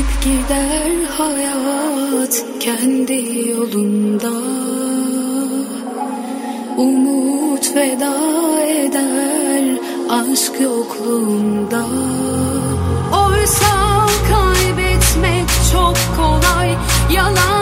Gelip gider hayat kendi yolunda. Umut veda eder aşk yokluğunda. Oysa kaybetmek çok kolay yalan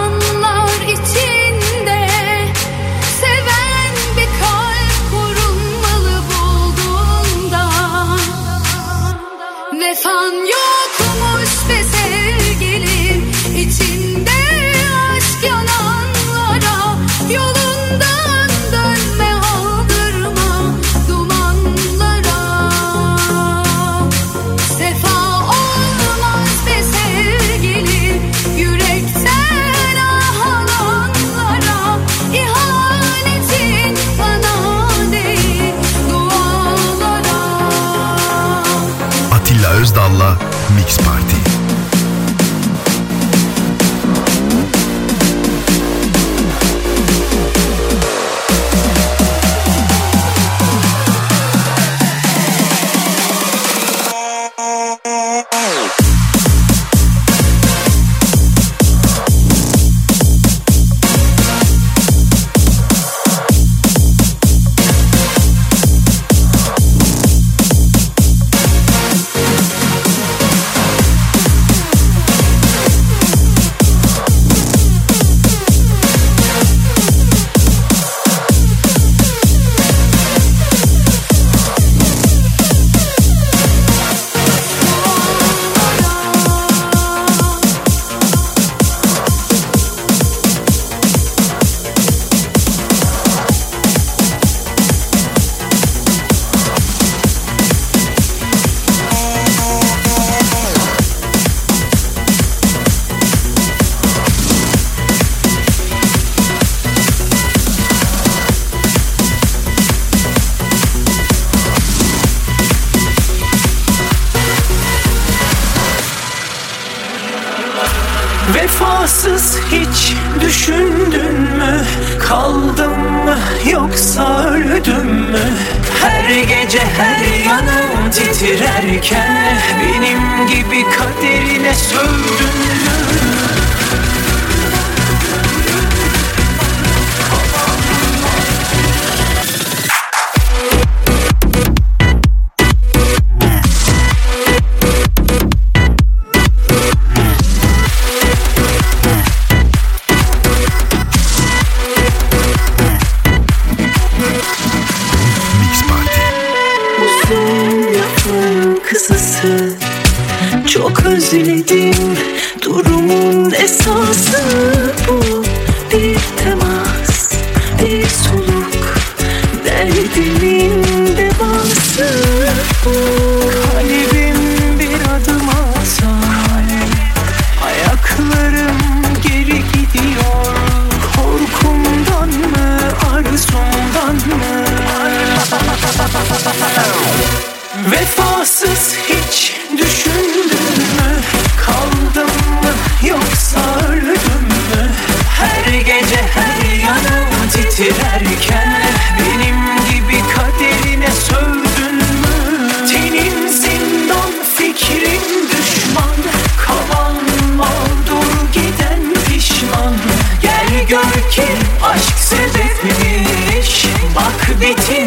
bitirerken Benim gibi kaderine sövdün mü? Tenin zindan fikrin düşman. Kavanma dur giden pişman. Gel gör ki aşk sebepmiş. Bak bitir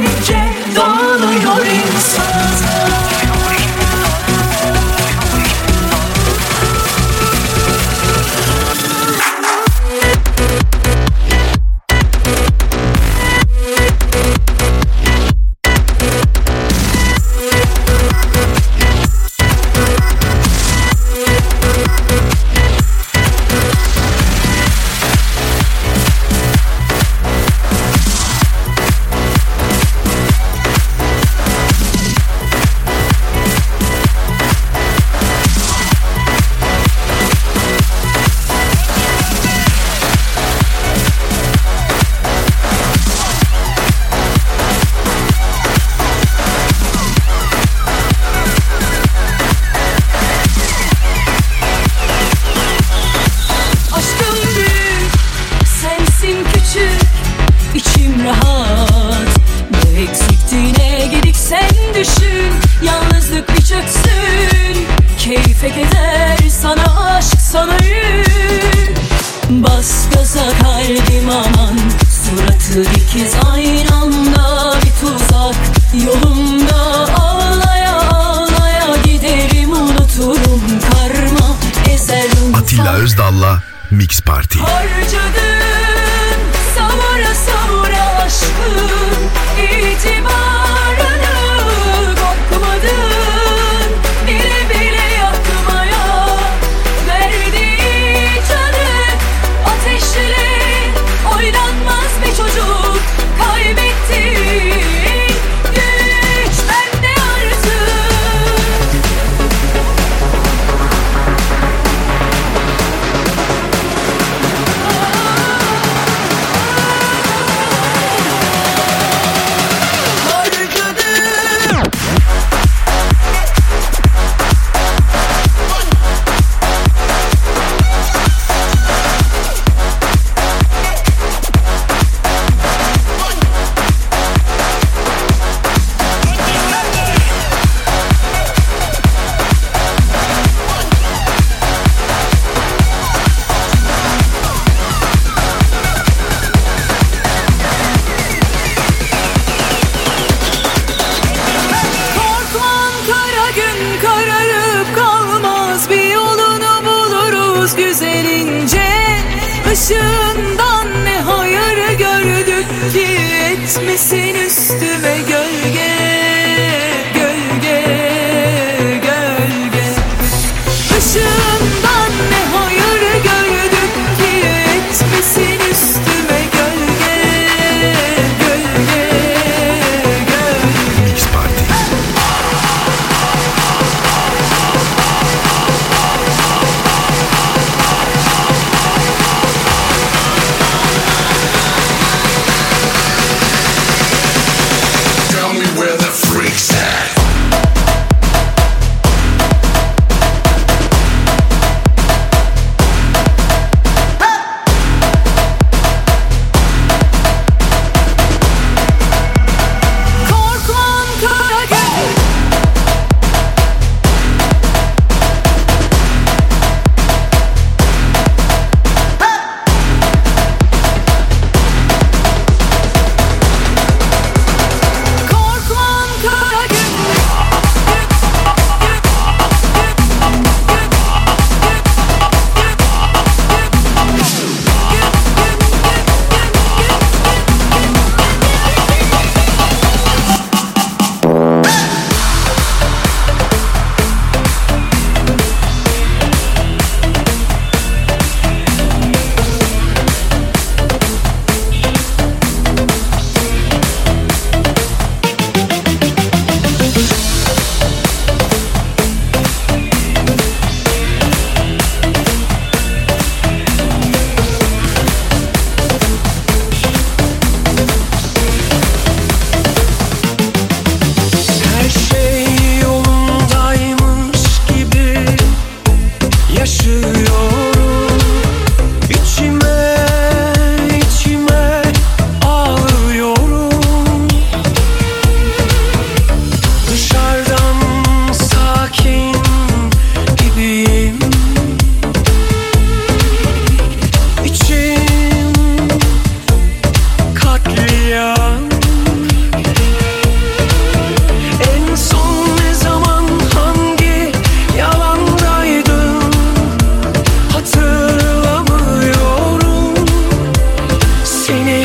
She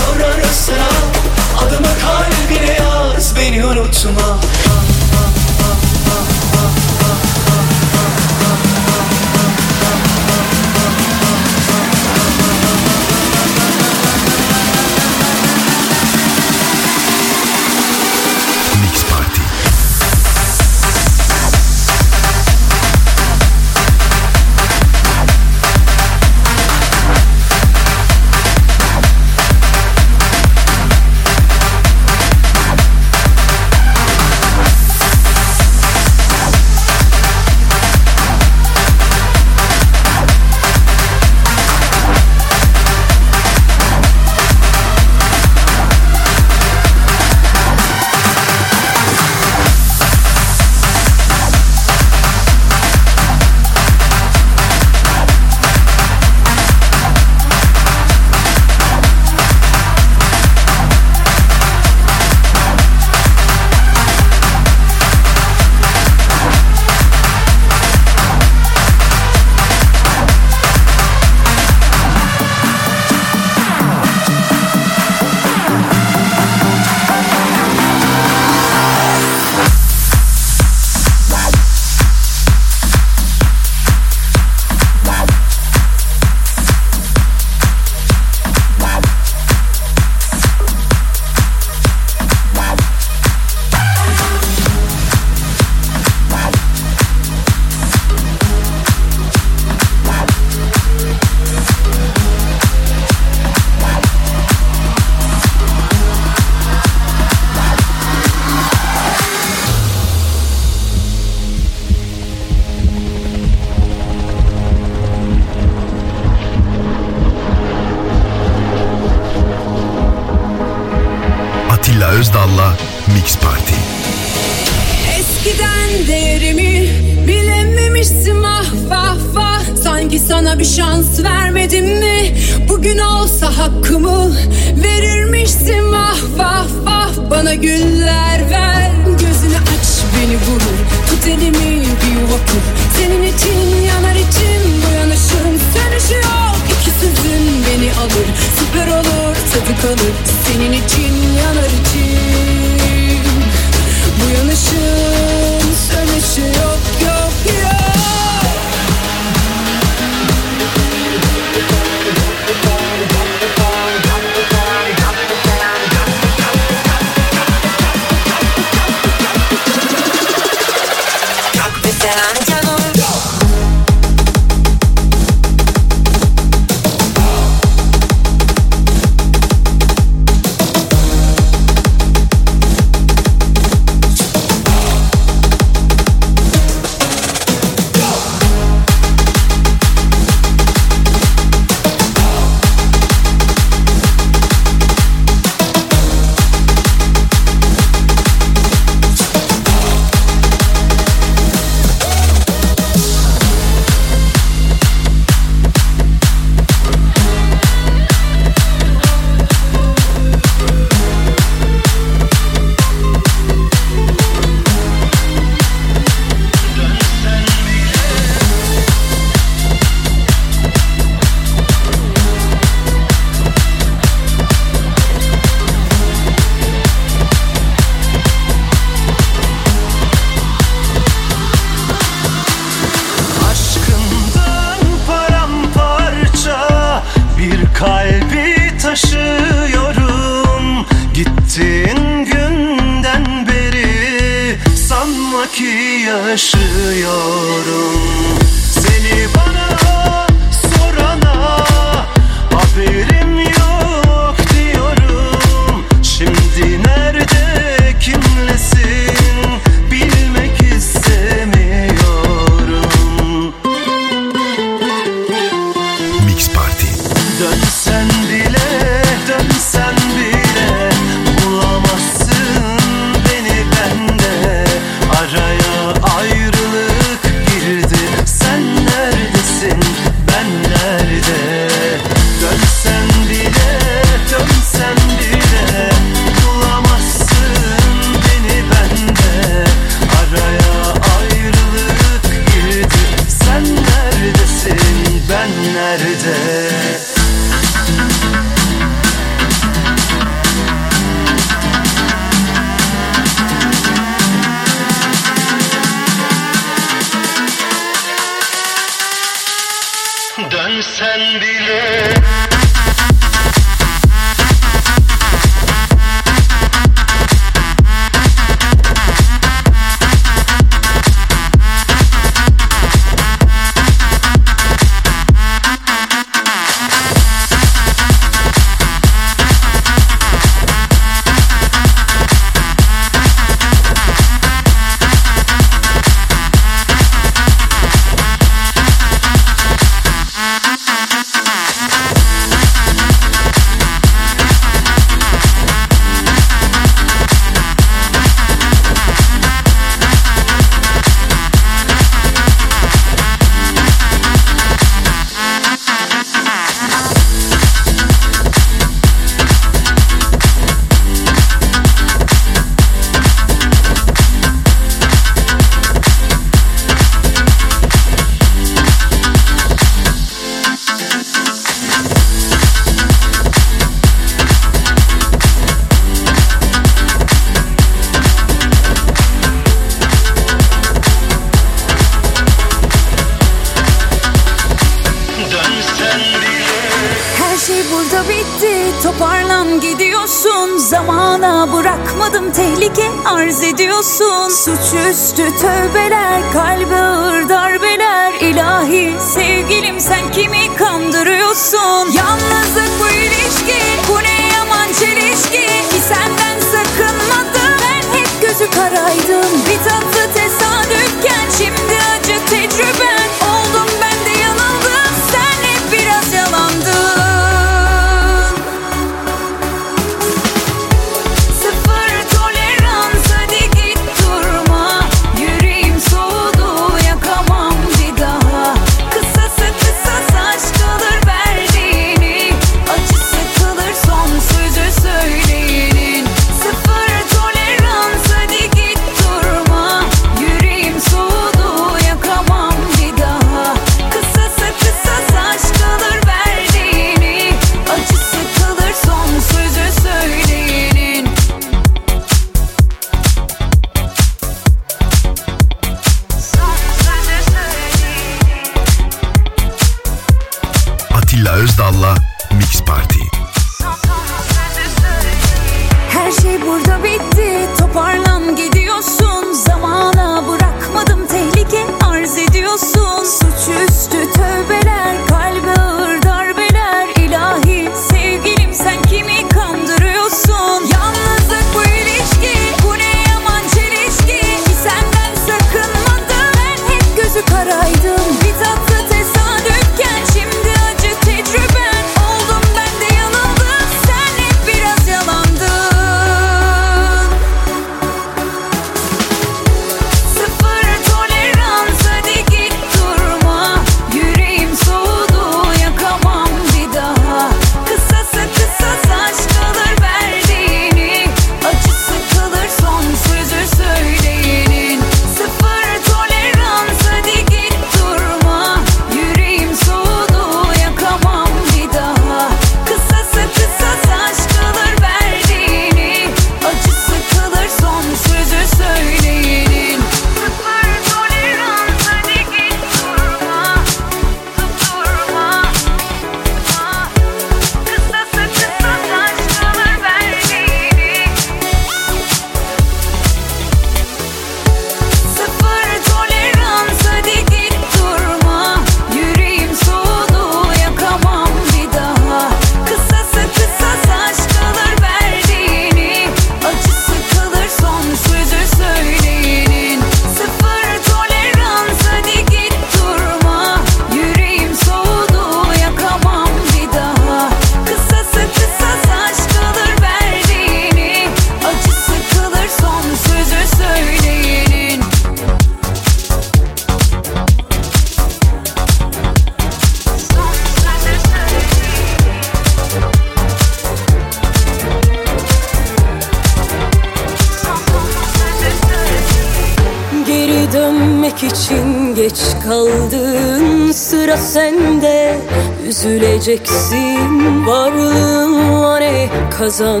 Göreceksin varlığın ne kazan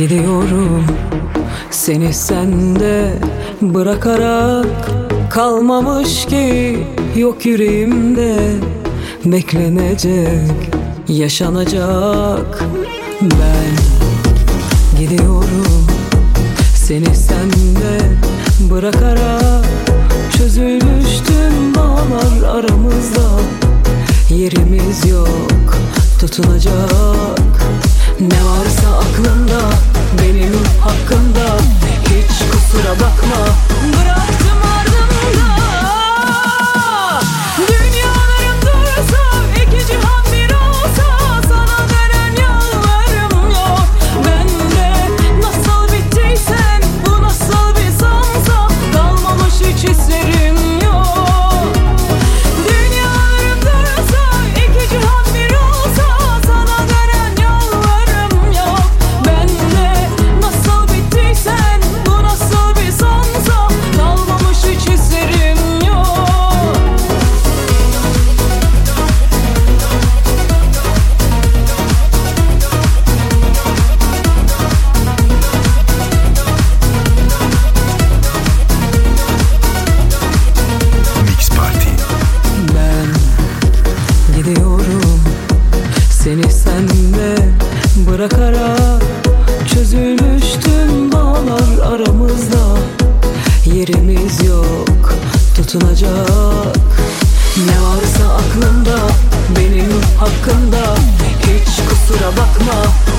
Gidiyorum. Seni sende bırakarak Kalmamış ki yok yüreğimde. Beklenecek, yaşanacak. Ben gidiyorum. Seni sende bırakarak Çözülmüş tüm bağlar aramızda. Yerimiz yok tutunacak. Ne varsa aklında benim hakkında hiç kusura bakma. Bırak bakma.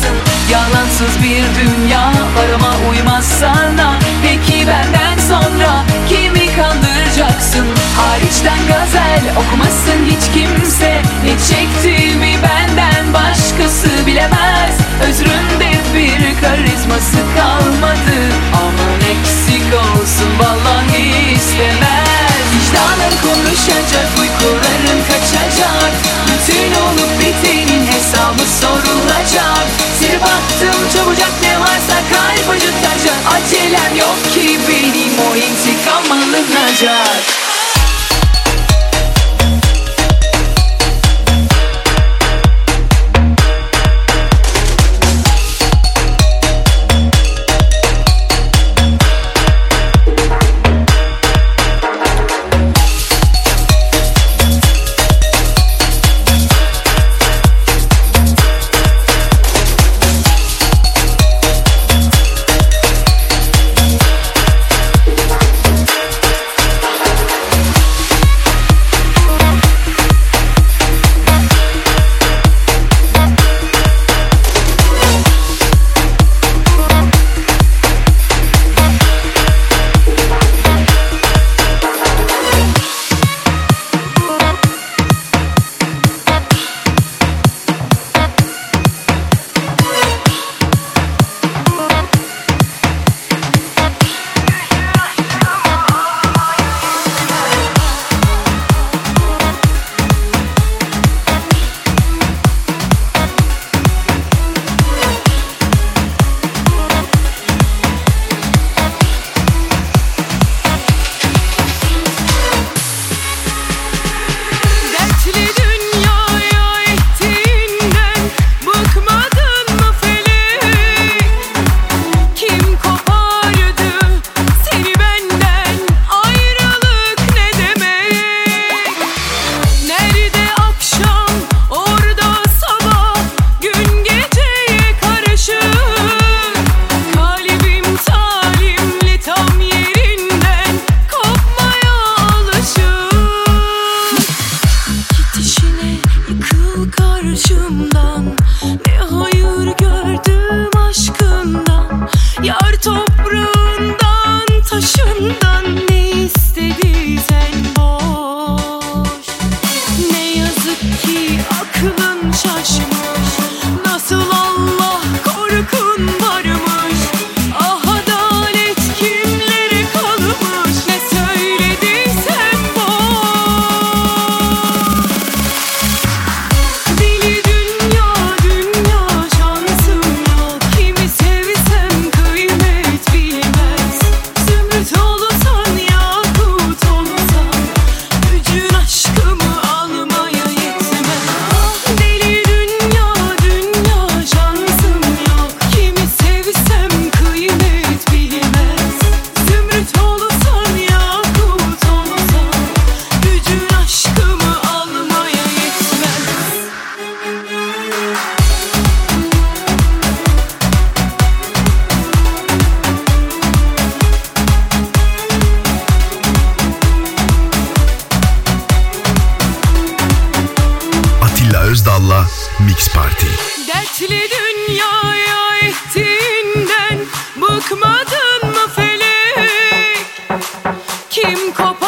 Kurtulacaksın Yalansız bir dünya var ama uymaz sana. Peki benden sonra kimi kandıracaksın? Hariçten gazel okumasın hiç kimse. Ne çektiğimi benden başkası bilemez. Özründe bir karizması kalmadı. Aman eksik olsun vallahi istemez. Vicdanın konuşacak uykuların kaçacak. Bütün olup bitenin hesabı sorulacak baktım çabucak ne varsa kalp acıtacak. Acelem yok ki benim o intikam alınacak Özdal'la Mix Party. Dertli dünyaya ettiğinden Bıkmadın mı felek Kim kopardı